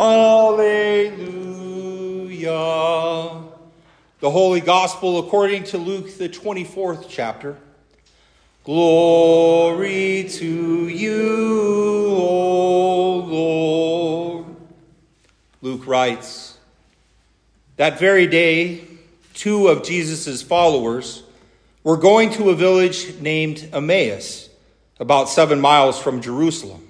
Alleluia. The Holy Gospel according to Luke, the 24th chapter. Glory to you, O Lord. Luke writes That very day, two of Jesus' followers were going to a village named Emmaus, about seven miles from Jerusalem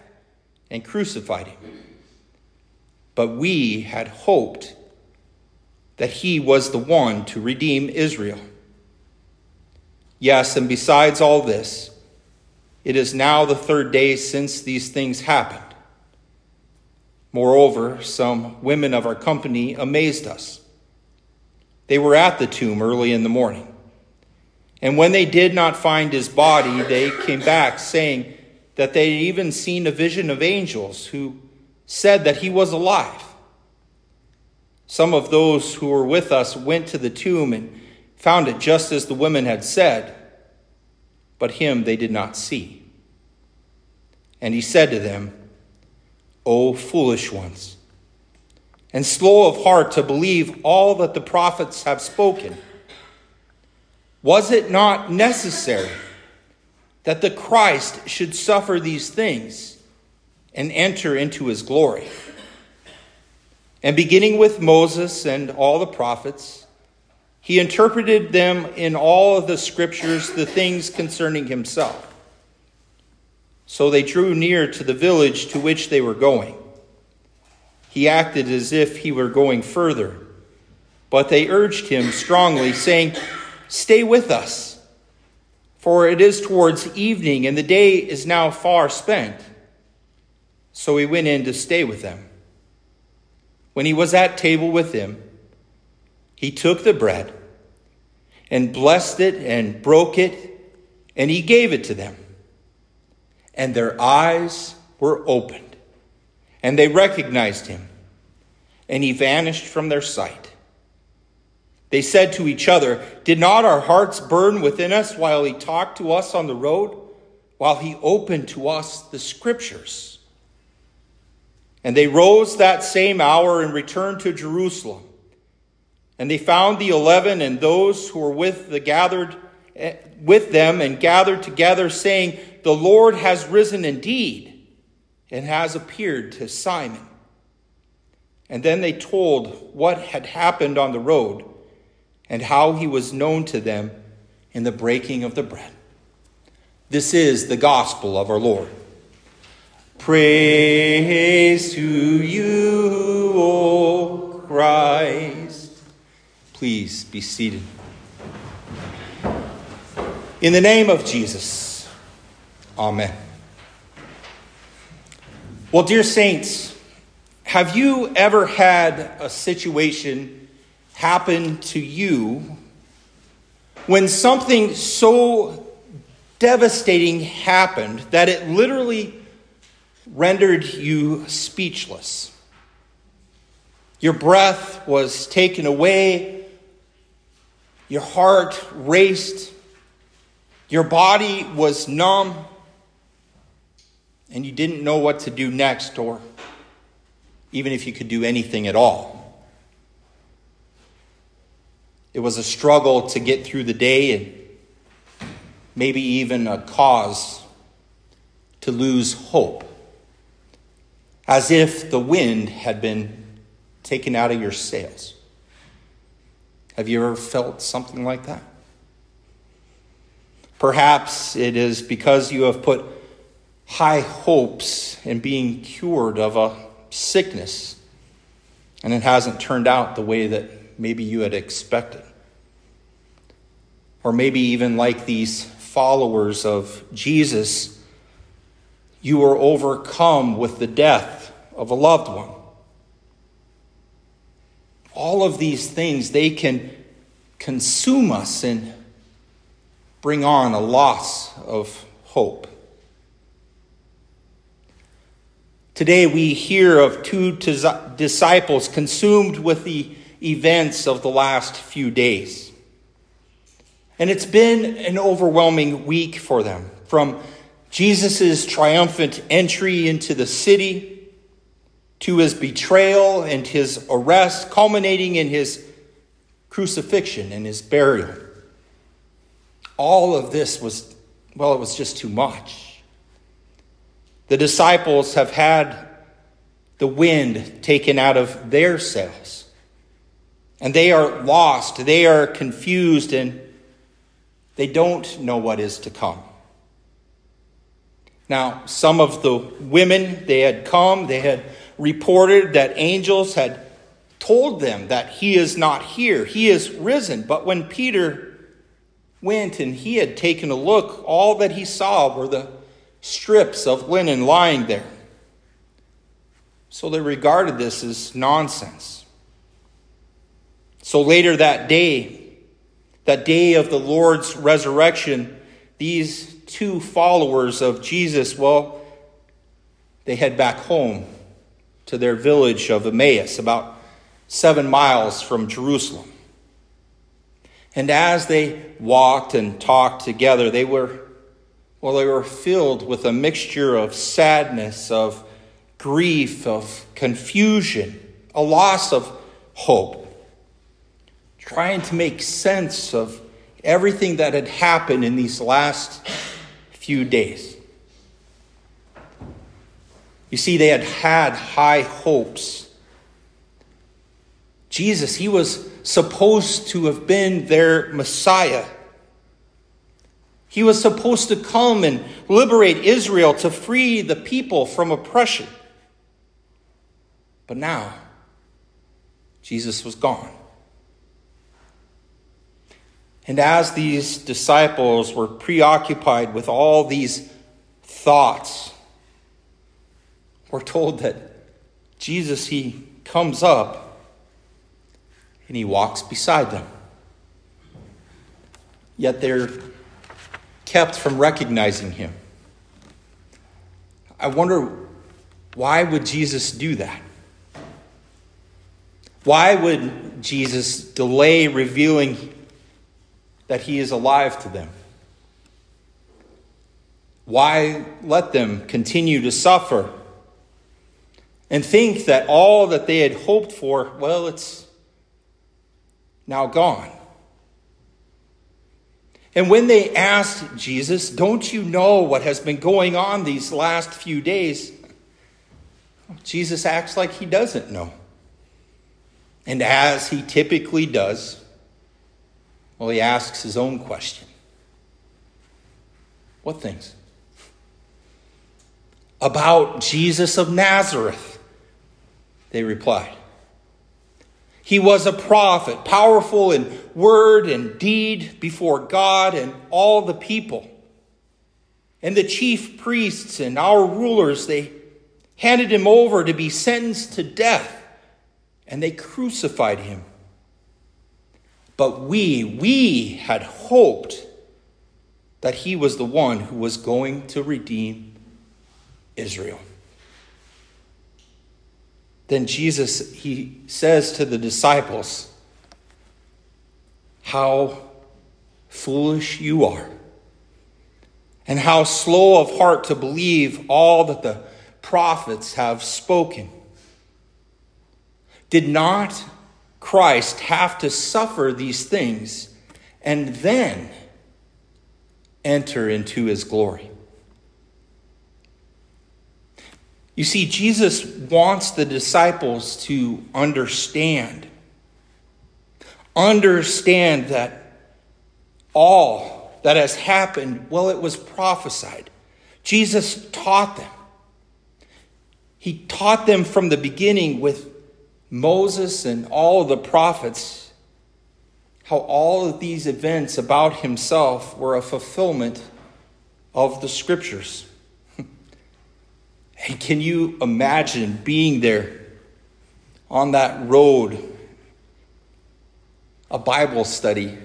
and crucified him. But we had hoped that he was the one to redeem Israel. Yes, and besides all this, it is now the third day since these things happened. Moreover, some women of our company amazed us. They were at the tomb early in the morning. And when they did not find his body, they came back saying, that they had even seen a vision of angels who said that he was alive. Some of those who were with us went to the tomb and found it just as the women had said, but him they did not see. And he said to them, O foolish ones, and slow of heart to believe all that the prophets have spoken. Was it not necessary? That the Christ should suffer these things and enter into his glory. And beginning with Moses and all the prophets, he interpreted them in all of the scriptures the things concerning himself. So they drew near to the village to which they were going. He acted as if he were going further, but they urged him strongly, saying, Stay with us for it is towards evening, and the day is now far spent. So he went in to stay with them. When he was at table with them, he took the bread and blessed it and broke it, and he gave it to them. And their eyes were opened, and they recognized him, and he vanished from their sight. They said to each other, Did not our hearts burn within us while he talked to us on the road, while he opened to us the scriptures? And they rose that same hour and returned to Jerusalem. And they found the eleven and those who were with the gathered eh, with them and gathered together, saying, The Lord has risen indeed and has appeared to Simon. And then they told what had happened on the road and how he was known to them in the breaking of the bread. This is the gospel of our Lord. Praise to you, O Christ. Please be seated. In the name of Jesus, Amen. Well, dear saints, have you ever had a situation happen to you when something so devastating happened that it literally rendered you speechless. Your breath was taken away, your heart raced, your body was numb, and you didn't know what to do next, or even if you could do anything at all. It was a struggle to get through the day and maybe even a cause to lose hope, as if the wind had been taken out of your sails. Have you ever felt something like that? Perhaps it is because you have put high hopes in being cured of a sickness and it hasn't turned out the way that maybe you had expected. Or maybe even like these followers of Jesus, you were overcome with the death of a loved one. All of these things, they can consume us and bring on a loss of hope. Today we hear of two disciples consumed with the events of the last few days. And it's been an overwhelming week for them. From Jesus' triumphant entry into the city to his betrayal and his arrest, culminating in his crucifixion and his burial. All of this was, well, it was just too much. The disciples have had the wind taken out of their sails, and they are lost, they are confused, and they don't know what is to come. Now, some of the women, they had come, they had reported that angels had told them that he is not here, he is risen. But when Peter went and he had taken a look, all that he saw were the strips of linen lying there. So they regarded this as nonsense. So later that day, that day of the Lord's resurrection, these two followers of Jesus, well, they head back home to their village of Emmaus, about seven miles from Jerusalem. And as they walked and talked together, they were, well, they were filled with a mixture of sadness, of grief, of confusion, a loss of hope, trying to make sense of everything that had happened in these last few days. You see, they had had high hopes. Jesus, he was supposed to have been their Messiah. He was supposed to come and liberate Israel to free the people from oppression. But now, Jesus was gone. And as these disciples were preoccupied with all these thoughts, we're told that Jesus, he comes up and he walks beside them. Yet they're kept from recognizing him. I wonder why would Jesus do that? Why would Jesus delay revealing that he is alive to them? Why let them continue to suffer and think that all that they had hoped for, well, it's now gone. And when they asked Jesus, Don't you know what has been going on these last few days? Jesus acts like he doesn't know. And as he typically does, well, he asks his own question What things? About Jesus of Nazareth they replied. He was a prophet, powerful in word and deed before God and all the people. And the chief priests and our rulers, they handed him over to be sentenced to death, and they crucified him. But we, we had hoped that he was the one who was going to redeem Israel. Then Jesus, he says to the disciples, How foolish you are, and how slow of heart to believe all that the prophets have spoken. Did not Christ have to suffer these things and then enter into his glory? You see, Jesus wants the disciples to understand. Understand that all that has happened, well, it was prophesied. Jesus taught them. He taught them from the beginning with Moses and all the prophets how all of these events about himself were a fulfillment of the scriptures. and can you imagine being there on that road, a Bible study,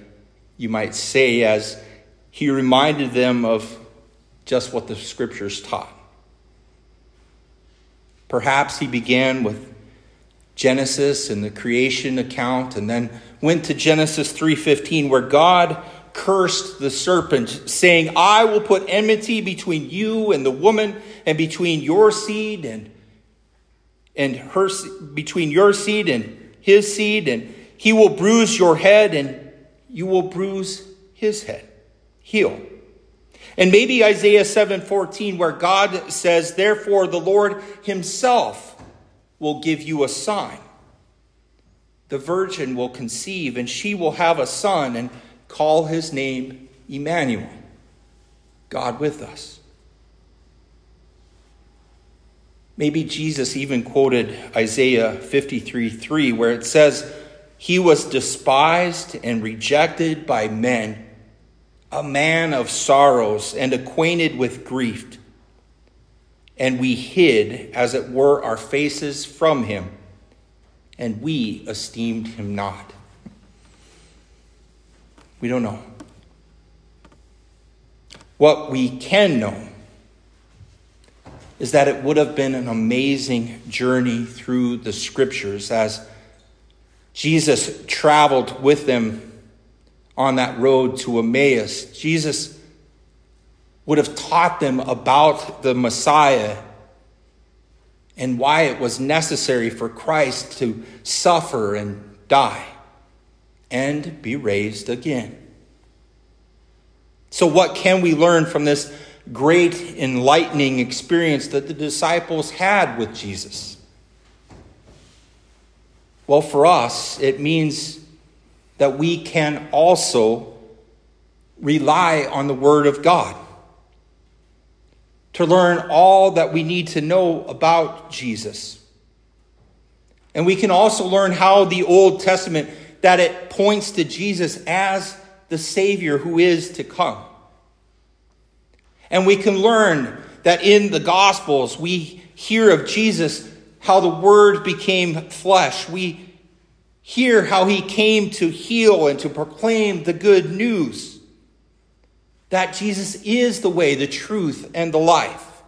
you might say, as he reminded them of just what the scriptures taught? Perhaps he began with Genesis and the creation account and then went to Genesis 3:15 where God cursed the serpent saying, "I will put enmity between you and the woman and between your seed and and her between your seed and his seed and he will bruise your head and you will bruise his head." Heel. And maybe Isaiah 7:14 where God says, "Therefore the Lord himself will give you a sign. The virgin will conceive and she will have a son and call his name Emmanuel, God with us." Maybe Jesus even quoted Isaiah 53 3, where it says, "He was despised and rejected by men." a man of sorrows and acquainted with grief. And we hid, as it were, our faces from him, and we esteemed him not. We don't know. What we can know is that it would have been an amazing journey through the scriptures as Jesus traveled with them on that road to Emmaus, Jesus would have taught them about the Messiah and why it was necessary for Christ to suffer and die and be raised again. So, what can we learn from this great enlightening experience that the disciples had with Jesus? Well, for us, it means that we can also rely on the Word of God to learn all that we need to know about Jesus. And we can also learn how the Old Testament that it points to Jesus as the Savior who is to come. And we can learn that in the Gospels we hear of Jesus how the Word became flesh. We hear how he came to heal and to proclaim the good news that Jesus is the way, the truth, and the life.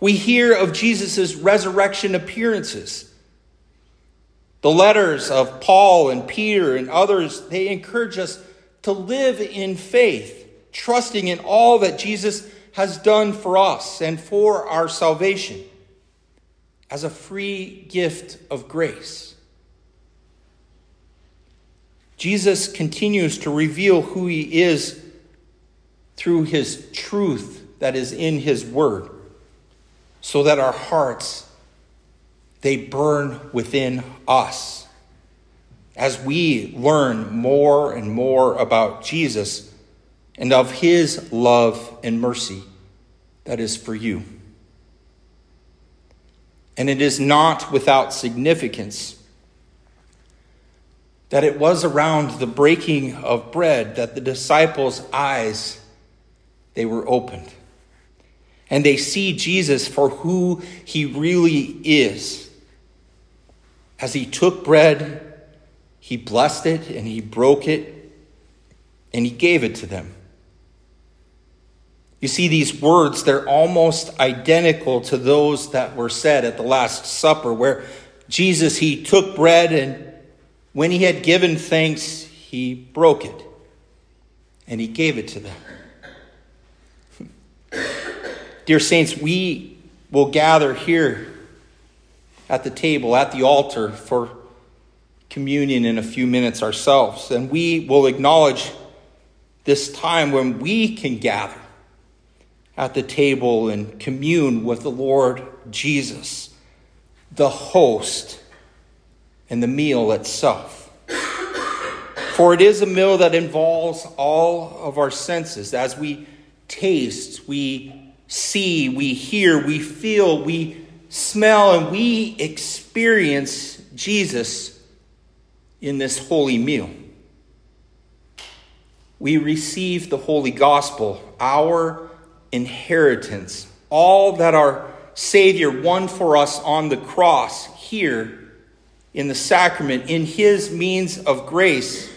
We hear of Jesus' resurrection appearances. The letters of Paul and Peter and others, they encourage us to live in faith, trusting in all that Jesus has done for us and for our salvation as a free gift of grace. Jesus continues to reveal who he is through his truth that is in his word so that our hearts they burn within us as we learn more and more about Jesus and of his love and mercy that is for you. And it is not without significance that it was around the breaking of bread that the disciples' eyes they were opened. And they see Jesus for who he really is. As he took bread, he blessed it and he broke it and he gave it to them. You see, these words, they're almost identical to those that were said at the Last Supper, where Jesus, he took bread and when he had given thanks, he broke it and he gave it to them. Dear saints, we will gather here at the table, at the altar for communion in a few minutes ourselves, and we will acknowledge this time when we can gather at the table and commune with the Lord Jesus, the host, and the meal itself. For it is a meal that involves all of our senses. As we taste, we see, we hear, we feel, we smell, and we experience Jesus in this holy meal. We receive the holy gospel, our inheritance, all that our Savior won for us on the cross here in the sacrament, in his means of grace,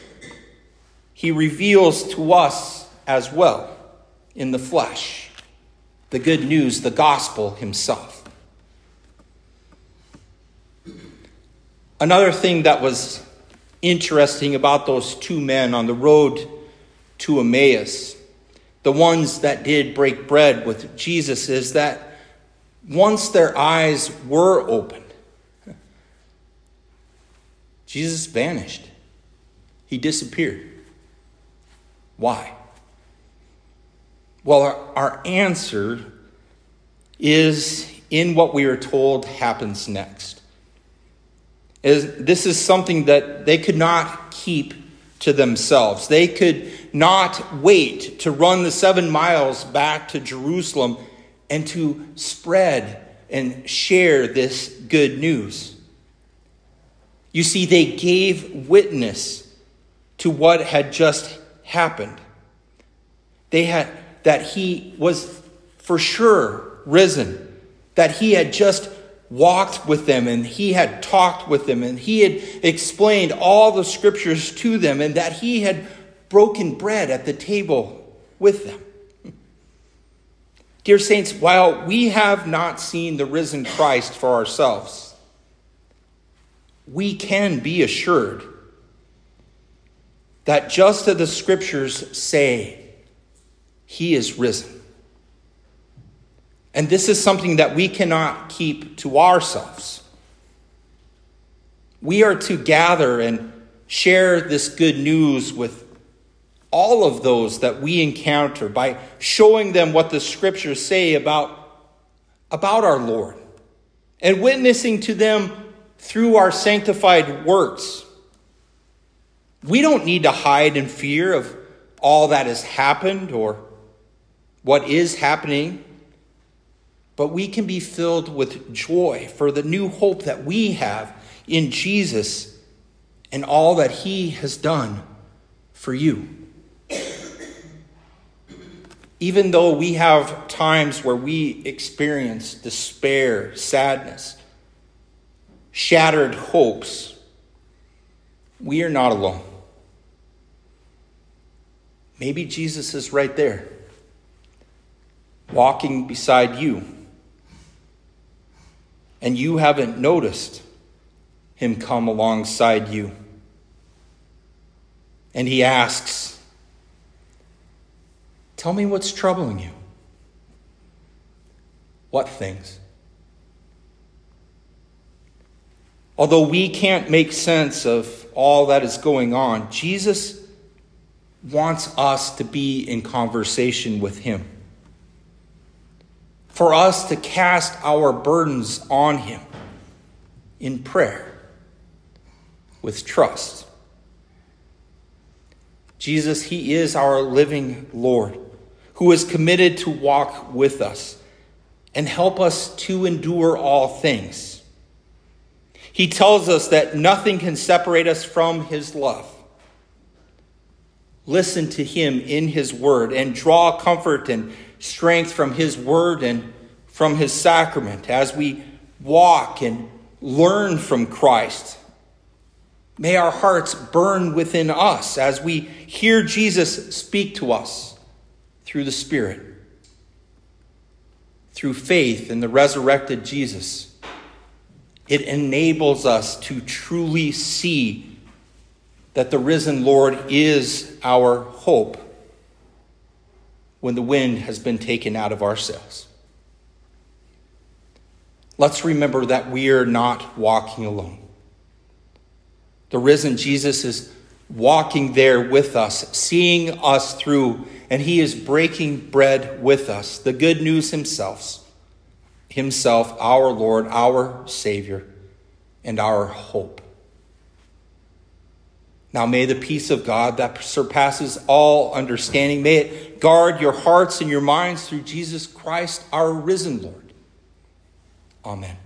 he reveals to us as well in the flesh the good news, the gospel himself. Another thing that was interesting about those two men on the road to Emmaus, the ones that did break bread with Jesus, is that once their eyes were opened, Jesus vanished. He disappeared. Why? Well, our, our, answer is in what we are told happens next. Is, this is something that they could not keep to themselves. They could not wait to run the seven miles back to Jerusalem and to spread and share this good news. You see, they gave witness to what had just happened. They had that he was for sure risen, that he had just walked with them and he had talked with them and he had explained all the scriptures to them and that he had broken bread at the table with them. Dear saints, while we have not seen the risen Christ for ourselves, we can be assured that just as the scriptures say, he is risen. And this is something that we cannot keep to ourselves. We are to gather and share this good news with all of those that we encounter by showing them what the scriptures say about, about our Lord and witnessing to them through our sanctified works. We don't need to hide in fear of all that has happened or what is happening, but we can be filled with joy for the new hope that we have in Jesus and all that He has done for you. Even though we have times where we experience despair, sadness, shattered hopes, we are not alone. Maybe Jesus is right there, walking beside you, and you haven't noticed him come alongside you. And he asks, Tell me what's troubling you. What things? Although we can't make sense of all that is going on, Jesus wants us to be in conversation with Him. For us to cast our burdens on Him in prayer with trust. Jesus, He is our living Lord who is committed to walk with us and help us to endure all things he tells us that nothing can separate us from his love. Listen to him in his word and draw comfort and strength from his word and from his sacrament as we walk and learn from Christ. May our hearts burn within us as we hear Jesus speak to us through the Spirit, through faith in the resurrected Jesus it enables us to truly see that the risen Lord is our hope when the wind has been taken out of our sails. Let's remember that we are not walking alone. The risen Jesus is walking there with us, seeing us through, and he is breaking bread with us. The good news himself, himself, our Lord, our Savior, and our hope. Now may the peace of God that surpasses all understanding, may it guard your hearts and your minds through Jesus Christ, our risen Lord. Amen.